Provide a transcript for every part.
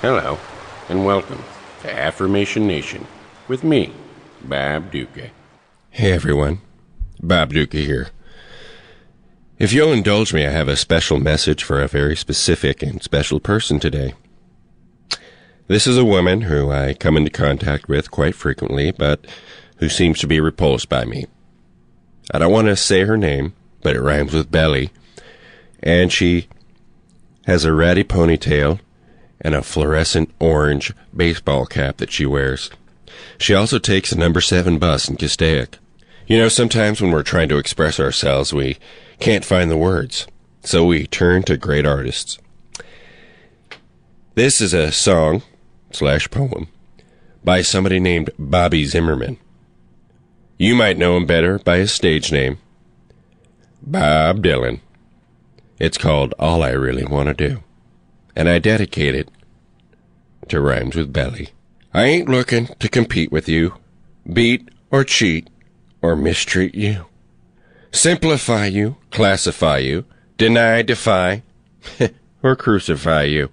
Hello, and welcome to Affirmation Nation with me, Bob Ducca. Hey everyone, Bob Ducca here. If you'll indulge me, I have a special message for a very specific and special person today. This is a woman who I come into contact with quite frequently, but who seems to be repulsed by me. I don't want to say her name, but it rhymes with belly, and she has a ratty ponytail and a fluorescent orange baseball cap that she wears. She also takes a number seven bus in Castaic. You know, sometimes when we're trying to express ourselves, we can't find the words, so we turn to great artists. This is a song slash poem by somebody named Bobby Zimmerman. You might know him better by his stage name, Bob Dylan. It's called All I Really Want to Do, and I dedicate it to Rhymes with Belly. I ain't looking to compete with you, beat or cheat or mistreat you, simplify you, classify you, deny, defy, or crucify you.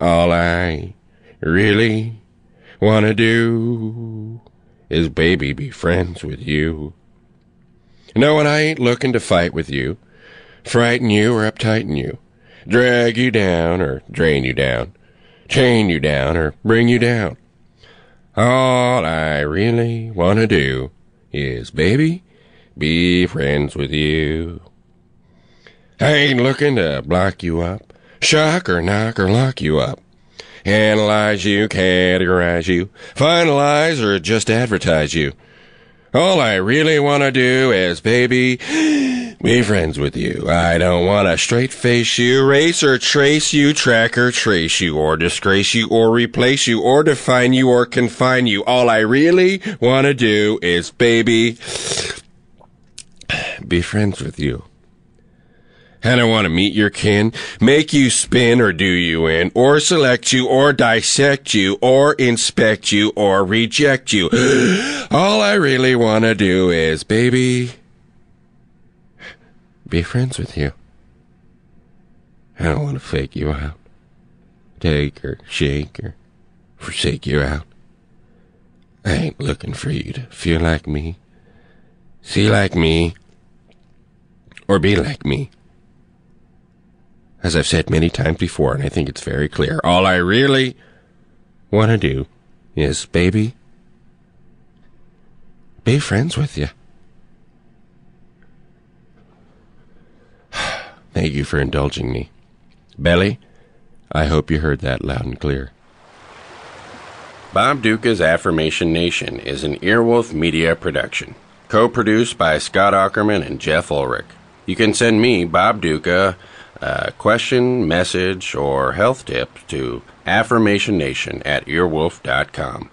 All I really want to do is baby be friends with you. No, and I ain't looking to fight with you, frighten you or uptighten you, drag you down or drain you down, chain you down or bring you down. All I really want to do is, baby, be friends with you. I ain't looking to block you up, shock or knock or lock you up. Analyze you, categorize you, finalize or just advertise you. All I really want to do is, baby, be friends with you. I don't want to straight face you, race or trace you, track or trace you, or disgrace you, or replace you, or define you, or confine you. All I really want to do is, baby, be friends with you. And I want to meet your kin, make you spin or do you in, or select you, or dissect you, or inspect you, or reject you. All I really want to do is, baby, be friends with you. I don't want to fake you out, take or shake or forsake you out. I ain't looking for you to feel like me, see like me, or be like me. As I've said many times before, and I think it's very clear, all I really want to do is, baby, be friends with you. Thank you for indulging me. Belly, I hope you heard that loud and clear. Bob Ducca's Affirmation Nation is an Earwolf Media production, co produced by Scott Aukerman and Jeff Ullrich. You can send me, Bob Ducca, a question, message, or health tip to affirmationnation at earwolf.com.